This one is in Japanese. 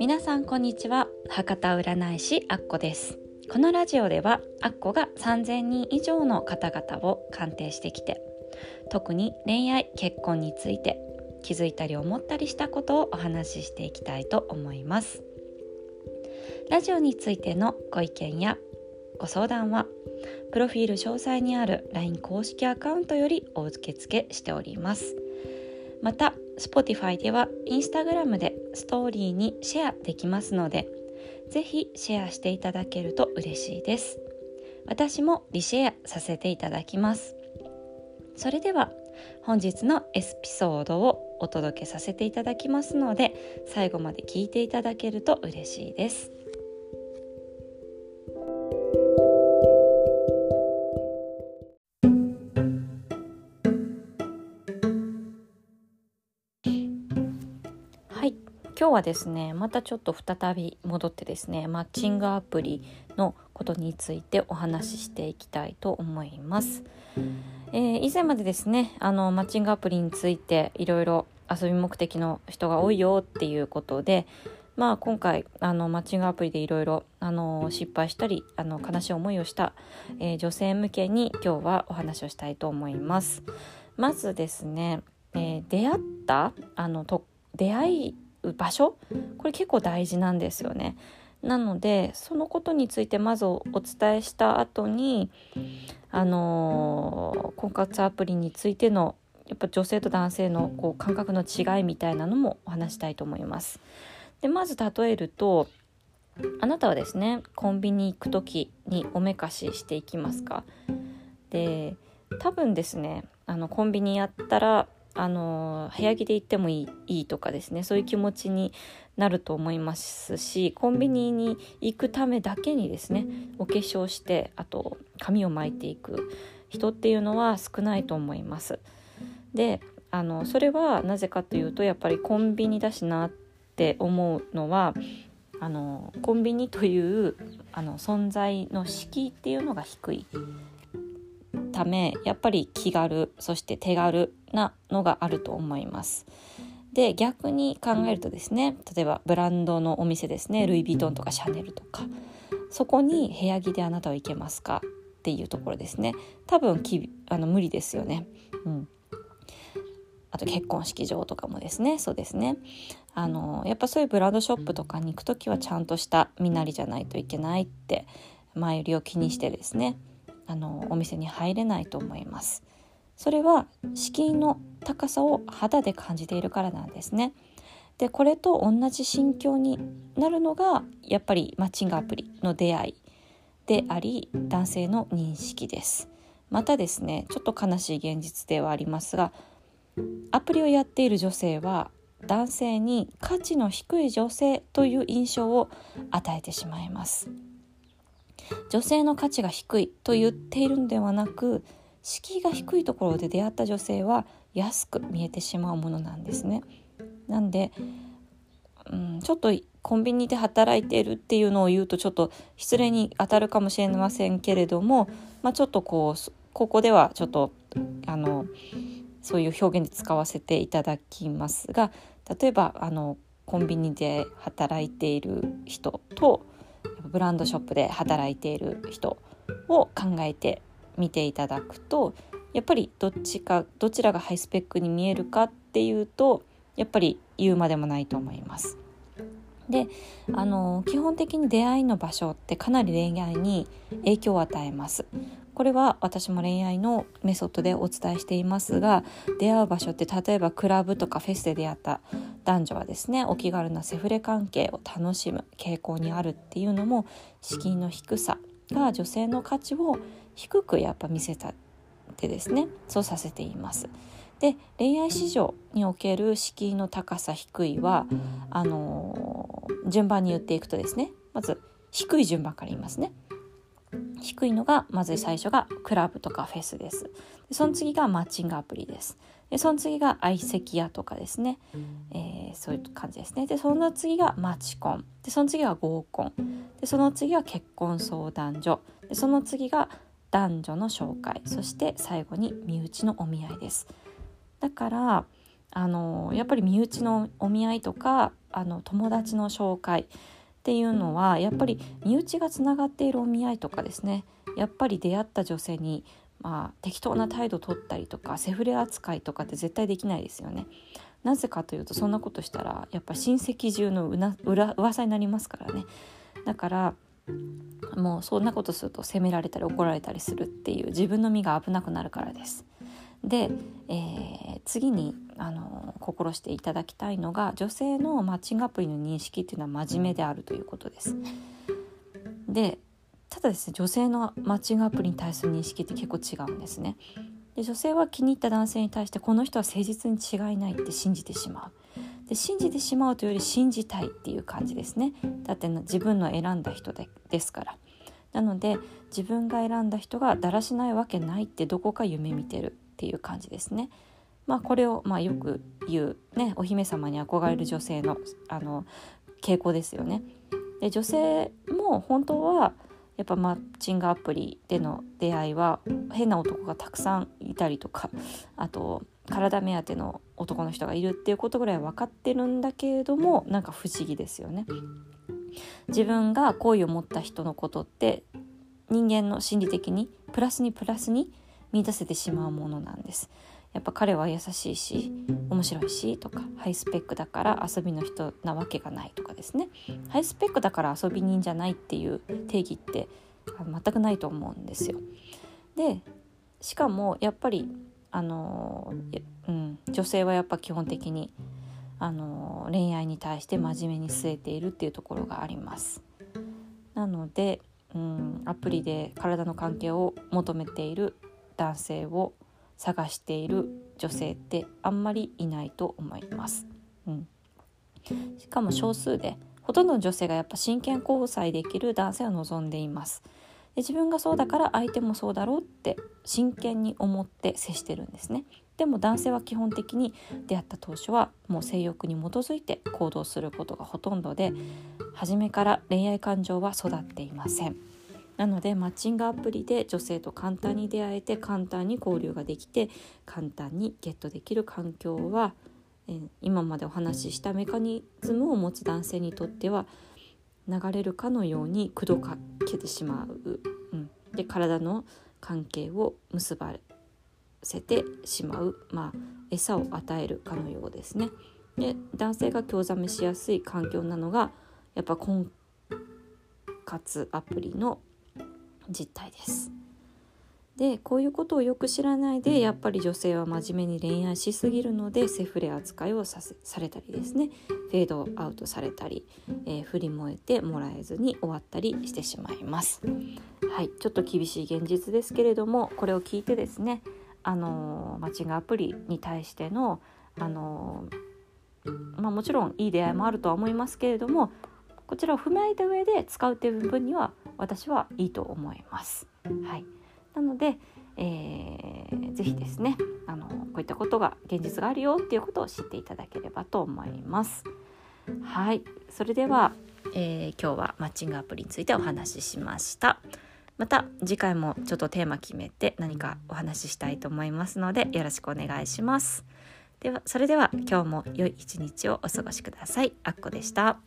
皆さんこんにちは。博多占い師アッコです。このラジオではアッコが3000人以上の方々を鑑定してきて特に恋愛結婚について気づいたり思ったりしたことをお話ししていきたいと思います。ラジオについてのご意見やご相談はプロフィール詳細にある LINE 公式アカウントよりお受け付けしております。また Spotify では Instagram でストーリーにシェアできますのでぜひシェアしていただけると嬉しいです。私もリシェアさせていただきます。それでは本日のエピソードをお届けさせていただきますので最後まで聞いていただけると嬉しいです。今日はですねまたちょっと再び戻ってですねマッチングアプリのことについてお話ししていきたいと思います、えー、以前までですねあのマッチングアプリについていろいろ遊び目的の人が多いよっていうことでまあ今回あのマッチングアプリでいろいろ失敗したりあの悲しい思いをした、えー、女性向けに今日はお話をしたいと思います。まずですね、えー、出会ったあのと出会い場所？これ結構大事なんですよね。なのでそのことについてまずお伝えした後にあのー、婚活アプリについてのやっぱ女性と男性のこう感覚の違いみたいなのもお話したいと思います。でまず例えるとあなたはですねコンビニ行く時におめかししていきますか？で多分ですねあのコンビニやったらあの部屋着で行ってもいいとかですねそういう気持ちになると思いますしコンビニに行くためだけにですねお化粧してあと髪を巻いていく人っていうのは少ないと思います。であのそれはなぜかというとやっぱりコンビニだしなって思うのはあのコンビニというあの存在の敷居っていうのが低いためやっぱり気軽そして手軽なのがあると思います。で逆に考えるとですね例えばブランドのお店ですねルイ・ヴィトンとかシャネルとかそこに部屋着であなたは行けますかっていうところですね。多分きあの無理ですよね。うん。あと結婚式場とかもですね。そうですね。あのやっぱそういうブランドショップとかに行く時はちゃんとした身なりじゃないといけないって前よりを気にしてですね。あのお店に入れないと思います。それは敷居の高さを肌で感じているからなんですね。でこれと同じ心境になるのがやっぱりマッチングアプリの出会い。であり男性の認識です。またですねちょっと悲しい現実ではありますがアプリをやっている女性は男性に価値の低い女性という印象を与えてしまいます。女性の価値が低いと言っているのではなく敷居が低いところで出会った女性は安く見えてしまうものなんですね。なんで、うん、ちょっとコンビニで働いているっていうのを言うとちょっと失礼に当たるかもしれませんけれども、まあ、ちょっとこうここではちょっとあのそういう表現で使わせていただきますが例えばあのコンビニで働いている人とブランドショップで働いている人を考えてみていただくとやっぱりどっちかどちらがハイスペックに見えるかっていうとやっぱり言うまでもないと思います。であの基本的に出会いの場所ってかなり恋愛に影響を与えますこれは私も恋愛のメソッドでお伝えしていますが出会う場所って例えばクラブとかフェスで出会った男女はですねお気軽なセフレ関係を楽しむ傾向にあるっていうのも敷居の低さが女性の価値を低くやっぱ見せたってですねそうさせています。で恋愛市場における敷居の高さ低いはあのー、順番に言っていくとですねまず低い順番から言いますね。低いのがまず最初がクラブとかフェスです。でその次がマッチングアプリです。でその次が相席屋とかですね、えー、そういう感じですね。でその次がマチコン。でその次が合コン。でその次は結婚相談所。でその次が男女の紹介。そして最後に身内のお見合いです。だからあのやっぱり身内のお見合いとかあの友達の紹介。っていうのはやっぱり身内がつながっているお見合いとかですねやっぱり出会った女性に、まあ、適当な態度取ったりとかセフレ扱いとかって絶対できないですよね。なぜかというとそんなことしたらやっぱ親戚中のうな裏噂になりますからね。だからもうそんなことすると責められたり怒られたりするっていう自分の身が危なくなるからです。で、えー、次にあの心していただきたいのが女性のマッチングアプリの認識っていうのは真面目であるということです。でただですね女性のマッチングアプリに対する認識って結構違うんですね。で女性は気に入った男性に対してこの人は誠実に違いないって信じてしまう。で信じてしまうというより信じたいっていう感じですね。だって自分の選んだ人でですから。なので自分が選んだ人がだらしないわけないってどこか夢見てるっていう感じですね。まあ、これをまあよく言う、ね、お姫様に憧れる女性のあの傾向ですよね。で女性も本当はやっぱマッチングアプリでの出会いは変な男がたくさんいたりとかあと体目当ての男の人がいるっていうことぐらい分かってるんだけれどもなんか不思議ですよね。自分が好意を持った人のことって人間の心理的にプラスにプラスに見出せてしまうものなんです。やっぱ彼は優しいし面白いしとかハイスペックだから遊びの人なわけがないとかですねハイスペックだから遊び人じゃないっていう定義って全くないと思うんですよ。でしかもやっぱりあの、うん、女性はやっぱ基本的にあの恋愛に対して真面目に据えているっていうところがあります。なので、うん、アプリで体の関係を求めている男性を探している女性ってあんまりいないと思います。うん、しかも少数でほとんどの女性がやっぱ真剣交際できる男性を望んでいます。で自分がそうだから相手もそうだろうって真剣に思って接してるんですね。でも男性は基本的に出会った当初はもう性欲に基づいて行動することがほとんどで初めから恋愛感情は育っていません。なのでマッチングアプリで女性と簡単に出会えて簡単に交流ができて簡単にゲットできる環境は、え、今までお話ししたメカニズムを持つ男性にとっては流れるかのように口説かけてしまう、うん、で体の関係を結ばせてしまう、まあ、餌を与えるかのようですね。で男性が興ざめしやすい環境なのがやっぱ婚活アプリの実態です。でこういうことをよく知らないでやっぱり女性は真面目に恋愛しすぎるのでセフレ扱いをさせされたりですねフェードアウトされたり、えー、振り燃えてもらえずに終わったりしてしまいます。はいちょっと厳しい現実ですけれどもこれを聞いてですねあのマッチングアプリに対してのあのまあ、もちろんいい出会いもあるとは思いますけれどもこちらを踏まえた上で使うっていう部分には私はいいと思います。はい、なので、えー、ぜひですねあのこういったことが現実があるよっていうことを知っていただければと思います。はいそれでは、えー、今日はマッチングアプリについてお話ししました。また次回もちょっとテーマ決めて何かお話ししたいと思いますのでよろしくお願いします。ではそれでは今日も良い一日をお過ごしください。あっこでした。